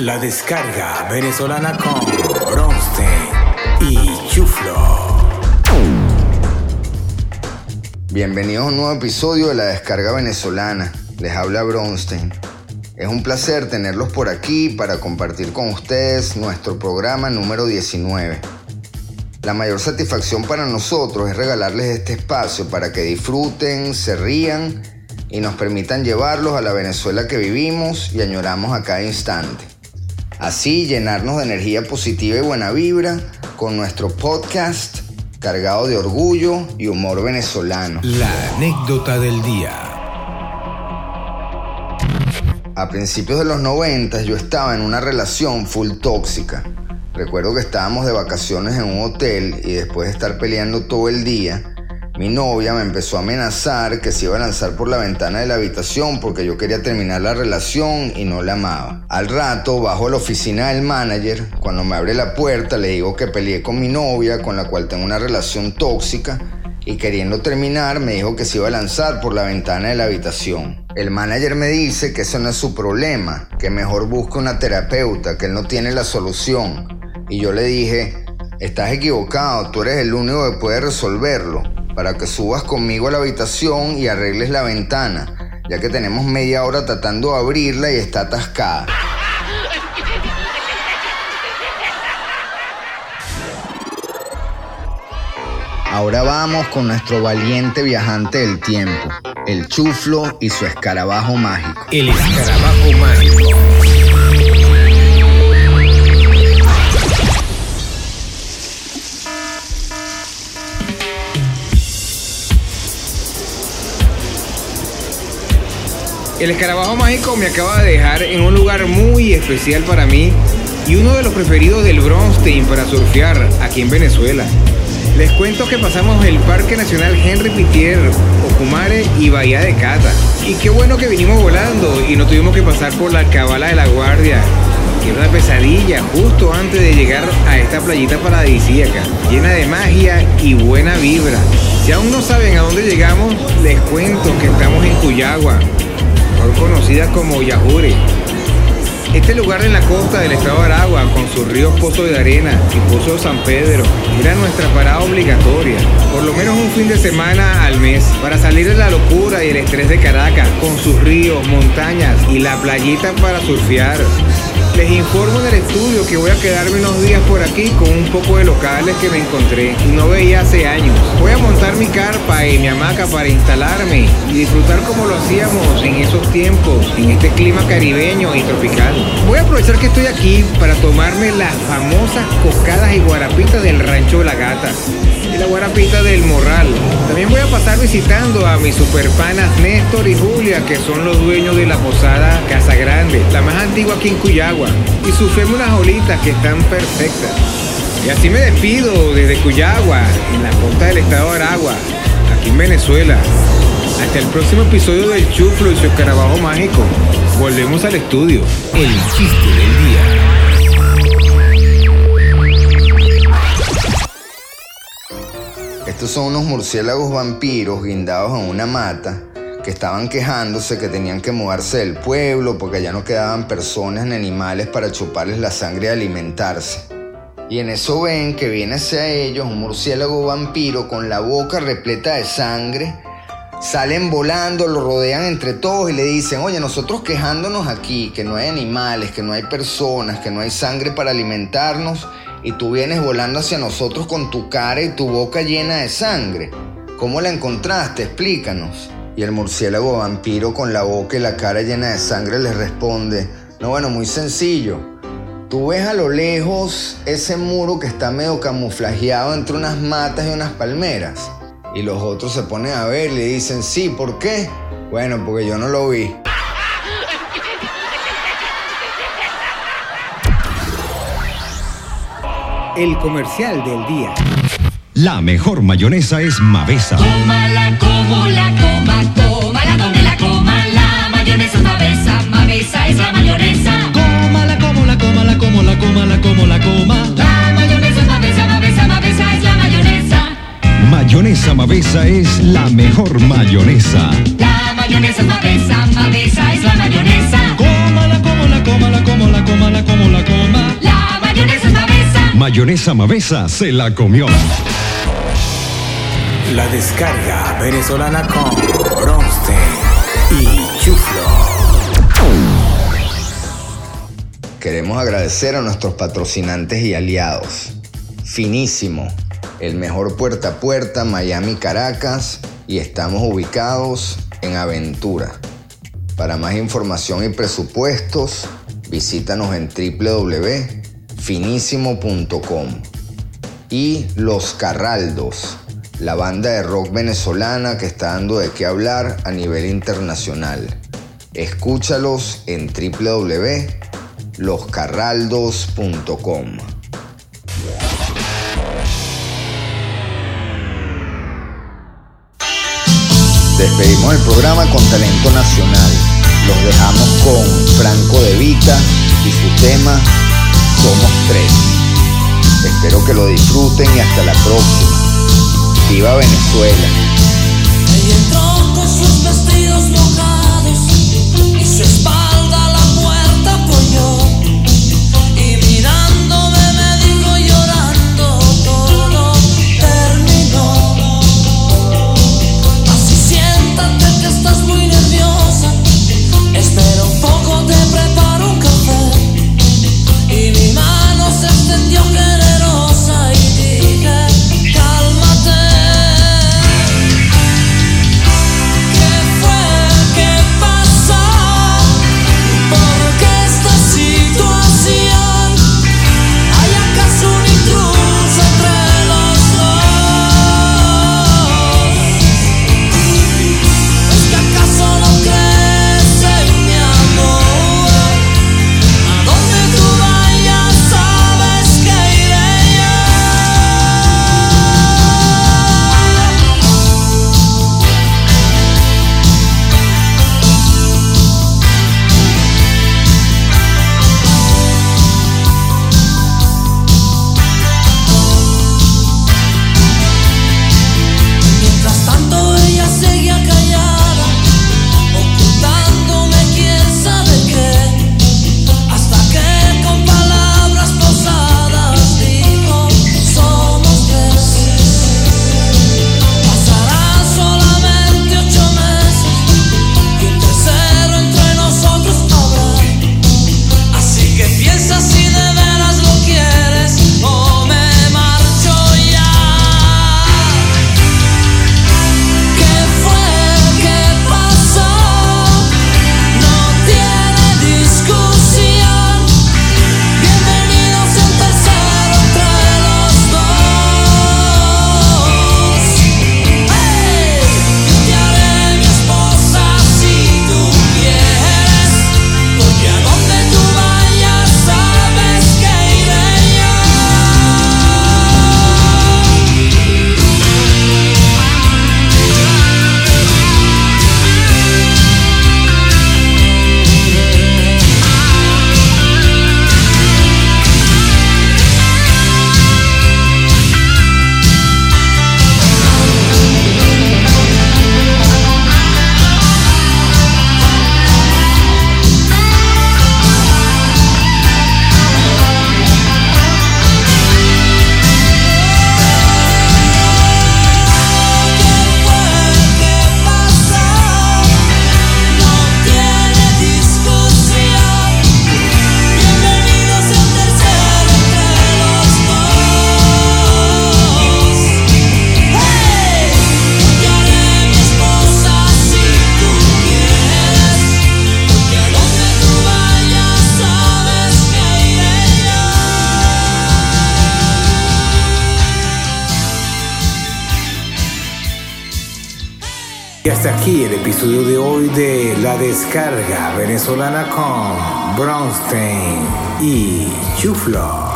La descarga venezolana con Bronstein y Chuflo. Bienvenidos a un nuevo episodio de La descarga venezolana. Les habla Bronstein. Es un placer tenerlos por aquí para compartir con ustedes nuestro programa número 19. La mayor satisfacción para nosotros es regalarles este espacio para que disfruten, se rían y nos permitan llevarlos a la Venezuela que vivimos y añoramos a cada instante. Así llenarnos de energía positiva y buena vibra con nuestro podcast cargado de orgullo y humor venezolano. La anécdota del día. A principios de los 90 yo estaba en una relación full tóxica. Recuerdo que estábamos de vacaciones en un hotel y después de estar peleando todo el día, mi novia me empezó a amenazar que se iba a lanzar por la ventana de la habitación porque yo quería terminar la relación y no la amaba. Al rato, bajo a la oficina del manager, cuando me abre la puerta le digo que peleé con mi novia con la cual tengo una relación tóxica y queriendo terminar me dijo que se iba a lanzar por la ventana de la habitación. El manager me dice que eso no es su problema, que mejor busque una terapeuta, que él no tiene la solución. Y yo le dije, estás equivocado, tú eres el único que puede resolverlo, para que subas conmigo a la habitación y arregles la ventana, ya que tenemos media hora tratando de abrirla y está atascada. Ahora vamos con nuestro valiente viajante del tiempo, el chuflo y su escarabajo mágico. El escarabajo mágico. El escarabajo mágico me acaba de dejar en un lugar muy especial para mí y uno de los preferidos del Bronstein para surfear aquí en Venezuela. Les cuento que pasamos el Parque Nacional Henry Pitier, Ocumare y Bahía de Cata. Y qué bueno que vinimos volando y no tuvimos que pasar por la Cabala de la Guardia, que una pesadilla justo antes de llegar a esta playita paradisíaca, llena de magia y buena vibra. Si aún no saben a dónde llegamos, les cuento que estamos en Cuyagua, conocida como Yajure. Este lugar en la costa del estado de Aragua, con sus ríos Pozo de Arena y Pozo de San Pedro, era nuestra parada obligatoria, por lo menos un fin de semana al mes, para salir de la locura y el estrés de Caracas, con sus ríos, montañas y la playita para surfear. Les informo en el estudio que voy a quedarme unos días por aquí con un poco de locales que me encontré y no veía hace años. Voy a montar mi carpa y mi hamaca para instalarme y disfrutar como lo hacíamos en esos tiempos, en este clima caribeño y tropical. Voy a aprovechar que estoy aquí para tomarme las famosas cocadas y guarapitas del rancho La Gata y la guarapita del Morral. También voy a pasar visitando a mis superpanas Néstor y Julia, que son los dueños de la posada Casa Grande, la más antigua aquí en Cuyagua, y sufremos unas olitas que están perfectas. Y así me despido desde Cuyagua, en la costa del estado de Aragua, aquí en Venezuela. Hasta el próximo episodio del Chuflo y su escarabajo mágico. Volvemos al estudio. El chiste del día. Estos son unos murciélagos vampiros guindados en una mata que estaban quejándose que tenían que mudarse del pueblo porque ya no quedaban personas ni animales para chuparles la sangre y alimentarse. Y en eso ven que viene hacia ellos un murciélago vampiro con la boca repleta de sangre. Salen volando, lo rodean entre todos y le dicen, oye, nosotros quejándonos aquí, que no hay animales, que no hay personas, que no hay sangre para alimentarnos, y tú vienes volando hacia nosotros con tu cara y tu boca llena de sangre. ¿Cómo la encontraste? Explícanos. Y el murciélago vampiro con la boca y la cara llena de sangre les responde, no, bueno, muy sencillo. Tú ves a lo lejos ese muro que está medio camuflajeado entre unas matas y unas palmeras. Y los otros se ponen a ver y le dicen, sí, ¿por qué? Bueno, porque yo no lo vi. El comercial del día. La mejor mayonesa es Mavesa. Tómala como la coma, tómala donde la coma, la mayonesa es Mavesa, Mavesa es la mayonesa. Cómala, como la coma, la como la coma, la como la coma. La mayonesa es Mavesa, Mavesa, Mavesa es la mayonesa. Mayonesa Mavesa es la mejor mayonesa. La mayonesa es Mavesa, Mavesa es la mayonesa. Cómala, como la coma, la como la coma, la como mayonesa Mavesa se la comió. La descarga venezolana con Bronstein y Chuflo. Queremos agradecer a nuestros patrocinantes y aliados. Finísimo, el mejor puerta a puerta Miami Caracas y estamos ubicados en Aventura. Para más información y presupuestos, visítanos en www.finísimo.com. Y Los Carraldos, la banda de rock venezolana que está dando de qué hablar a nivel internacional. Escúchalos en www.loscarraldos.com. Despedimos el programa con talento nacional. Los dejamos con Franco De Vita y su tema Somos Tres. Espero que lo disfruten y hasta la próxima. Viva Venezuela. Y hasta aquí el episodio de hoy de La Descarga Venezolana con Bronstein y Chuflo.